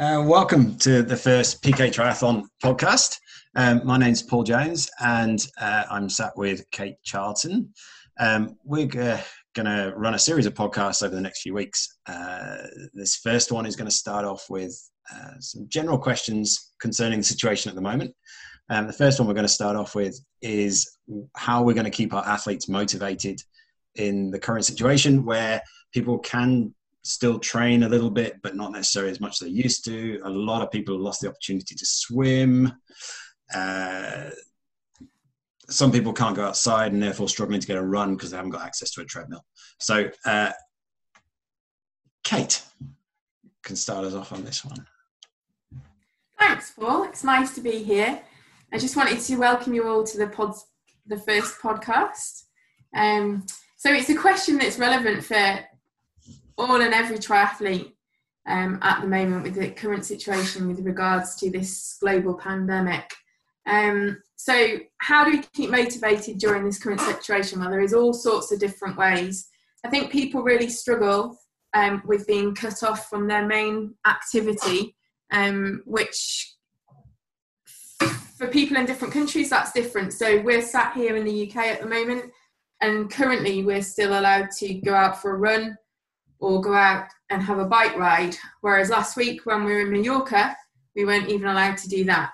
Uh, welcome to the first PK Triathlon podcast. Um, my name's Paul Jones, and uh, I'm sat with Kate Charlton. Um, we're going to run a series of podcasts over the next few weeks. Uh, this first one is going to start off with uh, some general questions concerning the situation at the moment. Um, the first one we're going to start off with is how we're going to keep our athletes motivated in the current situation where people can still train a little bit, but not necessarily as much as they used to. A lot of people lost the opportunity to swim. Uh, some people can't go outside and therefore struggling to get a run because they haven't got access to a treadmill. So, uh, Kate can start us off on this one. Thanks, Paul. It's nice to be here. I just wanted to welcome you all to the pod, the first podcast. Um, so it's a question that's relevant for all and every triathlete um, at the moment with the current situation with regards to this global pandemic. Um, so, how do we keep motivated during this current situation? Well, there is all sorts of different ways. I think people really struggle um, with being cut off from their main activity, um, which for people in different countries that's different. So, we're sat here in the UK at the moment, and currently we're still allowed to go out for a run or go out and have a bike ride. Whereas last week when we were in Mallorca, we weren't even allowed to do that.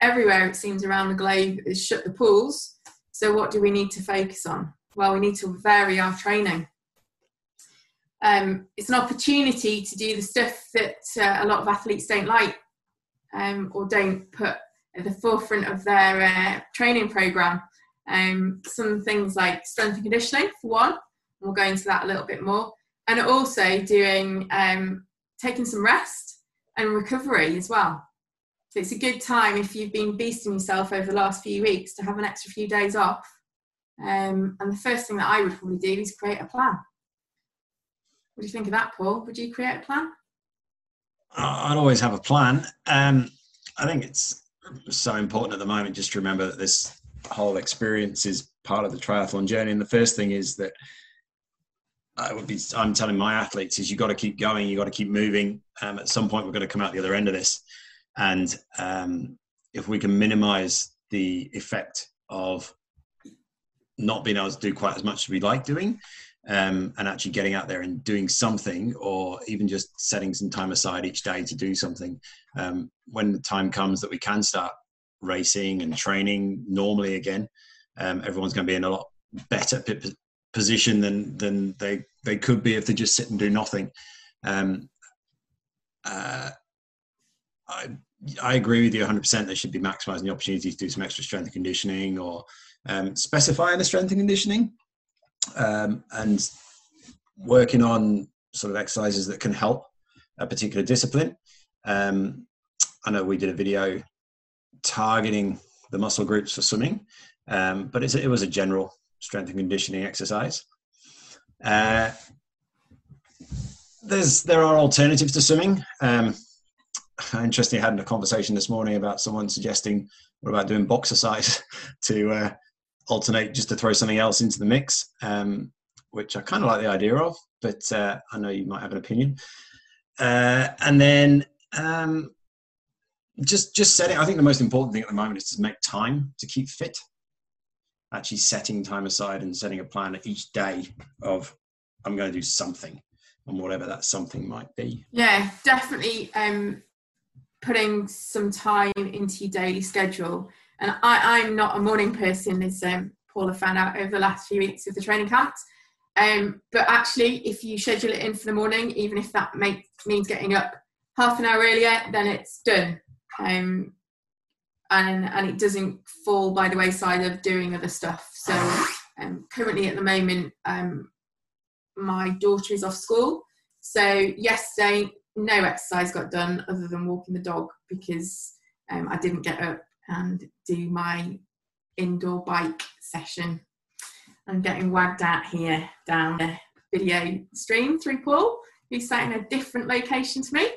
Everywhere it seems around the globe is shut the pools. So what do we need to focus on? Well, we need to vary our training. Um, it's an opportunity to do the stuff that uh, a lot of athletes don't like um, or don't put at the forefront of their uh, training program. Um, some things like strength and conditioning, for one, we'll go into that a little bit more and also doing um, taking some rest and recovery as well. So it's a good time if you've been beasting yourself over the last few weeks to have an extra few days off. Um, and the first thing that I would probably do is create a plan. What do you think of that, Paul? Would you create a plan? I'd always have a plan. Um, I think it's so important at the moment just to remember that this whole experience is part of the triathlon journey. And the first thing is that I would be I'm telling my athletes is you got to keep going, you got to keep moving. Um, at some point, we're going to come out the other end of this, and um, if we can minimise the effect of not being able to do quite as much as we like doing, um, and actually getting out there and doing something, or even just setting some time aside each day to do something, um, when the time comes that we can start racing and training normally again, um, everyone's going to be in a lot better position than than they they could be if they just sit and do nothing. Um, uh, I I agree with you 100%. They should be maximising the opportunity to do some extra strength and conditioning or um, specifying the strength and conditioning um, and working on sort of exercises that can help a particular discipline. Um, I know we did a video targeting the muscle groups for swimming, um, but it was a general strength and conditioning exercise. Uh, there's there are alternatives to swimming. Um, interestingly, I had a conversation this morning about someone suggesting what about doing boxercise to uh, alternate just to throw something else into the mix, um, which I kind of like the idea of, but uh, I know you might have an opinion. Uh, and then um, just just setting. I think the most important thing at the moment is to make time to keep fit actually setting time aside and setting a plan each day of I'm going to do something and whatever that something might be. Yeah, definitely um, putting some time into your daily schedule. And I, I'm not a morning person, as um, Paula found out over the last few weeks of the training camps. Um, but actually, if you schedule it in for the morning, even if that make, means getting up half an hour earlier, then it's done. Um, and and it doesn't fall by the wayside of doing other stuff. So um, currently at the moment, um, my daughter is off school. So yesterday, no exercise got done other than walking the dog because um, I didn't get up and do my indoor bike session. I'm getting wagged at here down the video stream through Paul, who's sat in a different location to me.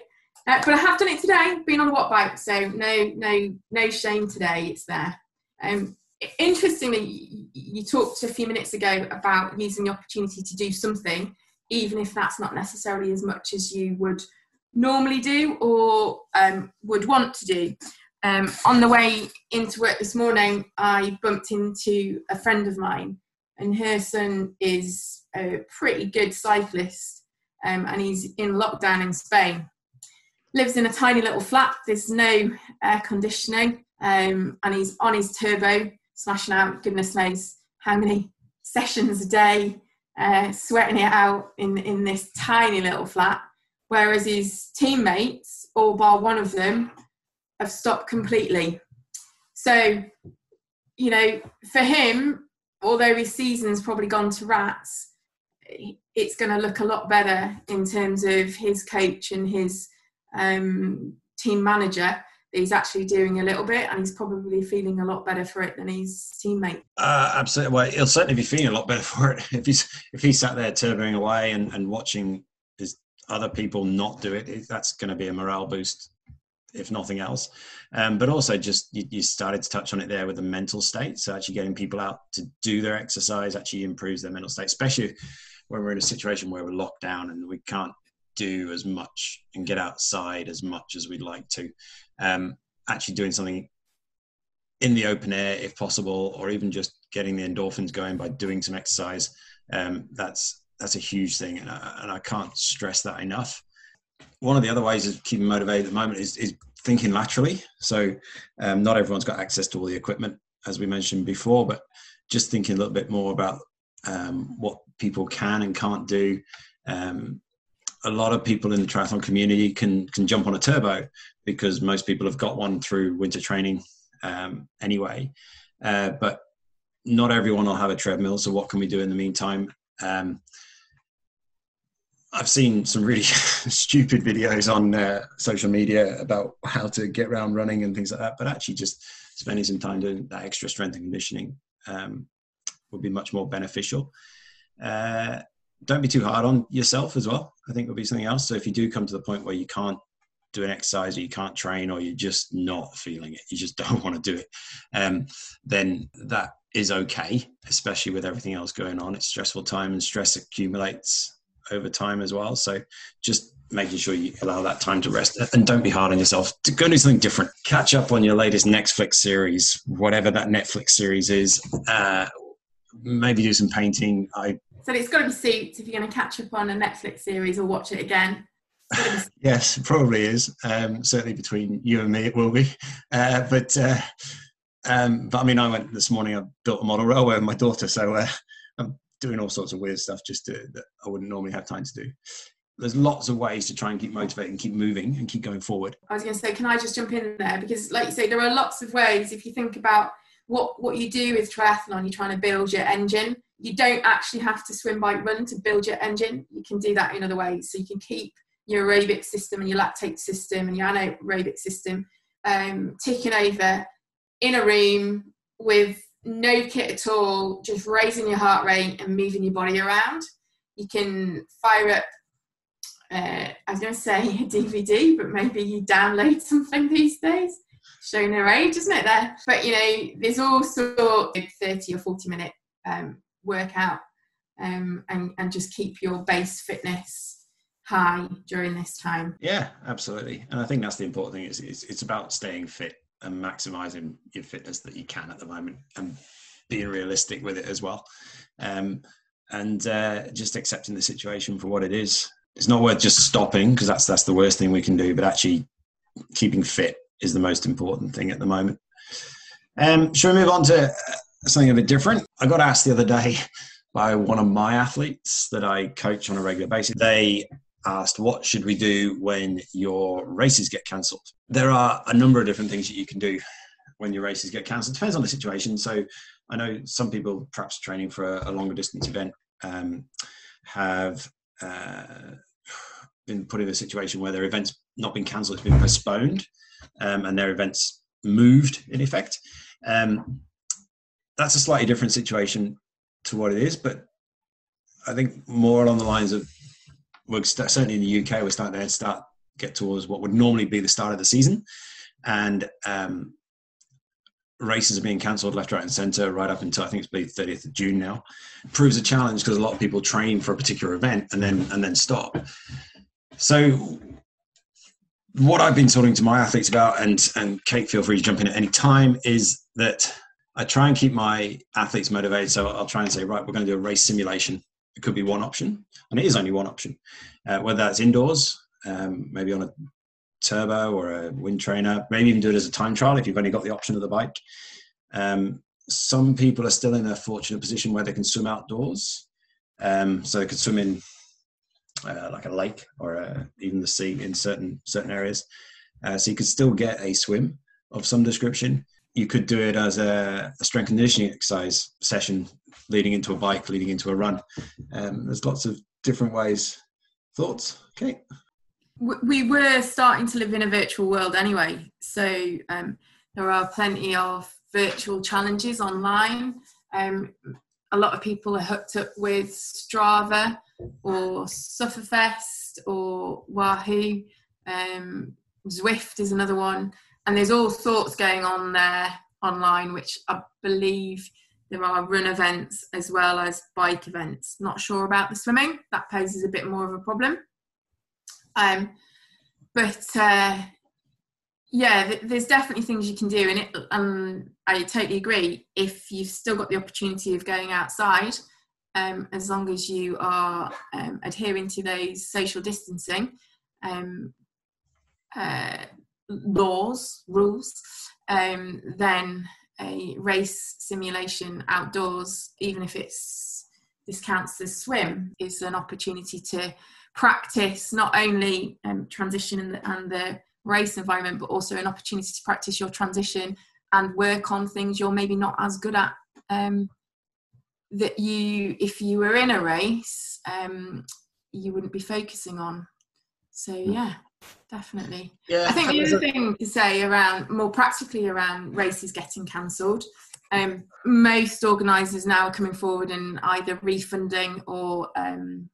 Uh, but I have done it today. Been on a the Wattbike, so no, no, no shame today. It's there. Um, interestingly, you talked a few minutes ago about using the opportunity to do something, even if that's not necessarily as much as you would normally do or um, would want to do. Um, on the way into work this morning, I bumped into a friend of mine, and her son is a pretty good cyclist, um, and he's in lockdown in Spain. Lives in a tiny little flat. There's no air conditioning, um, and he's on his turbo, smashing out goodness knows how many sessions a day, uh, sweating it out in in this tiny little flat. Whereas his teammates, all bar one of them, have stopped completely. So, you know, for him, although his season's probably gone to rats, it's going to look a lot better in terms of his coach and his um, team manager. He's actually doing a little bit, and he's probably feeling a lot better for it than his teammate. Uh, absolutely, well, he'll certainly be feeling a lot better for it if he's if he's sat there turboing away and, and watching his other people not do it. That's going to be a morale boost if nothing else. Um, but also, just you, you, started to touch on it there with the mental state. So actually, getting people out to do their exercise actually improves their mental state, especially when we're in a situation where we're locked down and we can't do as much and get outside as much as we'd like to. Um, actually, doing something in the open air, if possible, or even just getting the endorphins going by doing some exercise. Um, that's that's a huge thing, and I, and I can't stress that enough one of the other ways of keeping motivated at the moment is, is thinking laterally. So um, not everyone's got access to all the equipment, as we mentioned before, but just thinking a little bit more about um, what people can and can't do. Um, a lot of people in the triathlon community can can jump on a turbo because most people have got one through winter training um, anyway. Uh, but not everyone will have a treadmill. So what can we do in the meantime? Um, I've seen some really stupid videos on uh, social media about how to get around running and things like that. But actually, just spending some time doing that extra strength and conditioning um, would be much more beneficial. Uh, don't be too hard on yourself as well. I think would be something else. So if you do come to the point where you can't do an exercise or you can't train or you're just not feeling it, you just don't want to do it, um, then that is okay, especially with everything else going on. It's stressful time and stress accumulates over time as well. So just making sure you allow that time to rest and don't be hard on yourself go do something different catch up on your latest netflix series whatever that netflix series is uh, maybe do some painting i so it's got to be suits if you're going to catch up on a netflix series or watch it again yes it probably is um, certainly between you and me it will be uh, but uh, um, but i mean i went this morning i built a model railway with my daughter so uh, i'm doing all sorts of weird stuff just to, that I wouldn't normally have time to do. There's lots of ways to try and keep motivated and keep moving and keep going forward. I was going to say, can I just jump in there? Because, like you say, there are lots of ways. If you think about what what you do with triathlon, you're trying to build your engine. You don't actually have to swim, bike, run to build your engine. You can do that in other ways. So you can keep your aerobic system and your lactate system and your anaerobic system um, ticking over in a room with no kit at all, just raising your heart rate and moving your body around. You can fire up, uh, I was going to say a DVD, but maybe you download something these days. Showing her age, isn't it? There, but you know, there's also 30 or 40 minute um, workout, um, and and just keep your base fitness high during this time. Yeah, absolutely. And I think that's the important thing. Is it's, it's about staying fit and maximizing your fitness that you can at the moment and being realistic with it as well um, and uh, just accepting the situation for what it is it's not worth just stopping because that's that's the worst thing we can do but actually keeping fit is the most important thing at the moment um, shall we move on to uh, something a bit different i got asked the other day by one of my athletes that i coach on a regular basis they asked, What should we do when your races get cancelled? There are a number of different things that you can do when your races get cancelled. Depends on the situation. So I know some people, perhaps training for a, a longer distance event, um, have uh, been put in a situation where their event's not been cancelled, it's been postponed, um, and their events moved in effect. Um, that's a slightly different situation to what it is, but I think more along the lines of we're st- certainly in the UK, we're starting to start get towards what would normally be the start of the season, and um, races are being cancelled left, right, and centre right up until I think it's the 30th of June now. Proves a challenge because a lot of people train for a particular event and then and then stop. So what I've been talking to my athletes about, and and Kate, feel free to jump in at any time, is that I try and keep my athletes motivated. So I'll try and say, right, we're going to do a race simulation. It could be one option, and it is only one option, uh, whether that's indoors, um, maybe on a turbo or a wind trainer, maybe even do it as a time trial if you've only got the option of the bike. Um, some people are still in a fortunate position where they can swim outdoors. Um, so they could swim in uh, like a lake or uh, even the sea in certain certain areas. Uh, so you could still get a swim of some description. You could do it as a, a strength conditioning exercise session, leading into a bike, leading into a run. Um, there's lots of different ways. Thoughts, Okay. We were starting to live in a virtual world anyway, so um, there are plenty of virtual challenges online. Um, a lot of people are hooked up with Strava or Sufferfest or Wahoo. Um, Zwift is another one, and there's all sorts going on there online, which I believe there are run events as well as bike events. Not sure about the swimming; that poses a bit more of a problem. Um, but uh, yeah, there's definitely things you can do, and it, um, I totally agree. If you've still got the opportunity of going outside, um, as long as you are um, adhering to those social distancing um, uh, laws, rules, um, then a race simulation outdoors, even if it's this counts as swim, is an opportunity to practice not only um, transition and the, and the race environment, but also an opportunity to practice your transition and work on things you're maybe not as good at. Um, that you, if you were in a race, um, you wouldn't be focusing on. So hmm. yeah, definitely. Yeah, I think the other thing to say around more practically around races getting cancelled. Um, most organisers now are coming forward and either refunding or um,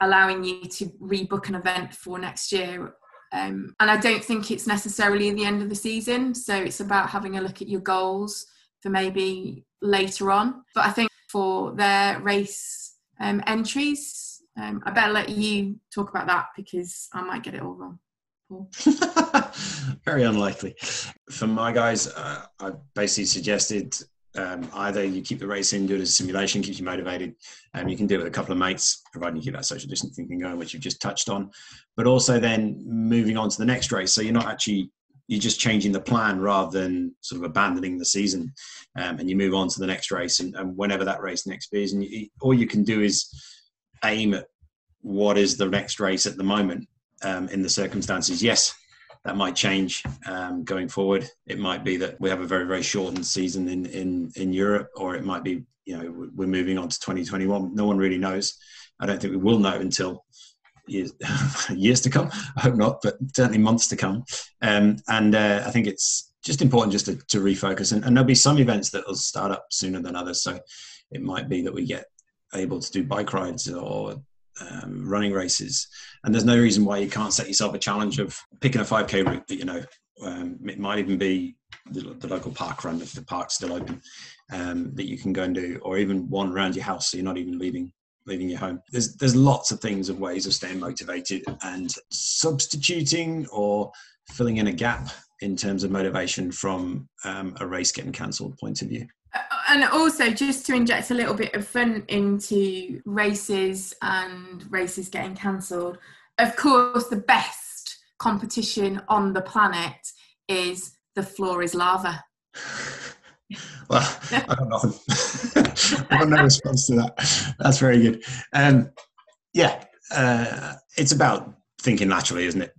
allowing you to rebook an event for next year um, and I don't think it's necessarily the end of the season. So it's about having a look at your goals for maybe later on. But I think for their race um, entries, um, I better let you talk about that because I might get it all wrong. Very unlikely. For my guys, uh, I basically suggested um, either you keep the race in, do it as a simulation, keeps you motivated, and um, you can do it with a couple of mates, providing you keep that social distancing thing going, which you've just touched on. But also then moving on to the next race, so you're not actually you're just changing the plan rather than sort of abandoning the season, um, and you move on to the next race, and, and whenever that race next is, and you, all you can do is aim at what is the next race at the moment um, in the circumstances. Yes, that might change um, going forward. It might be that we have a very very shortened season in in in Europe, or it might be you know we're moving on to 2021. No one really knows. I don't think we will know until years years to come. I hope not, but certainly months to come. Um, and uh, I think it's just important just to, to refocus. And, and there'll be some events that will start up sooner than others. So it might be that we get able to do bike rides or um, running races, and there's no reason why you can't set yourself a challenge of picking a 5k route that you know. Um, it might even be the, the, local park run if the park's still open um, that you can go and do, or even one around your house, so you're not even leaving leaving your home. There's there's lots of things of ways of staying motivated and substituting or filling in a gap in terms of motivation from um, a race getting cancelled point of view and also just to inject a little bit of fun into races and races getting cancelled of course the best competition on the planet is the floor is lava well i got nothing i got no response to that. That's very good. Um, yeah uh, it's about thinking laterally, isn't it?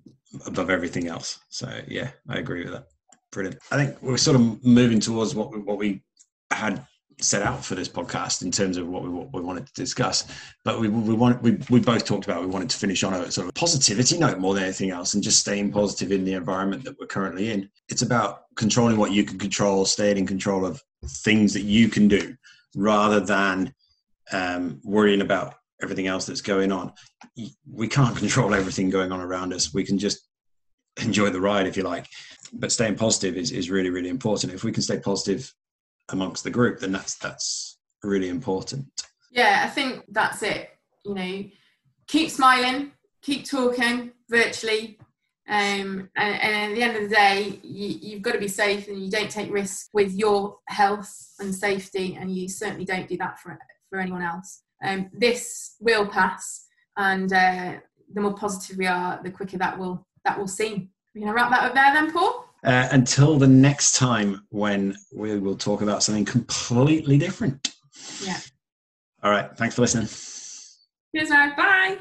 Above everything else. So yeah i agree with that. Brilliant. I think we're sort of moving towards what we, what we had set out for this podcast in terms of what we, what we wanted to discuss. But we, we want we, we both talked about we wanted to finish on a sort of positivity note more than anything else, and just staying positive in the environment that we're currently in. It's about controlling what you can control, staying in control of things that you can do, rather than um, worrying about everything else that's going on. We can't control everything going on around us. We can just enjoy the ride if you like. But staying positive is, is really, really important. If we can stay positive amongst the group, then that's that's really important. Yeah, I think that's it. You know, keep smiling, keep talking virtually, Um, and, and, at the end of the day, you, have got to be safe and you don't take risks with your health and safety, and you certainly don't do that for, for anyone else. Um, this will pass, and uh, the more positive we are, the quicker that will that will seem. We're going to wrap that up there then, Paul? Uh, until the next time when we will talk about something completely different. Yeah. All right. Thanks for listening. Cheers, Bye.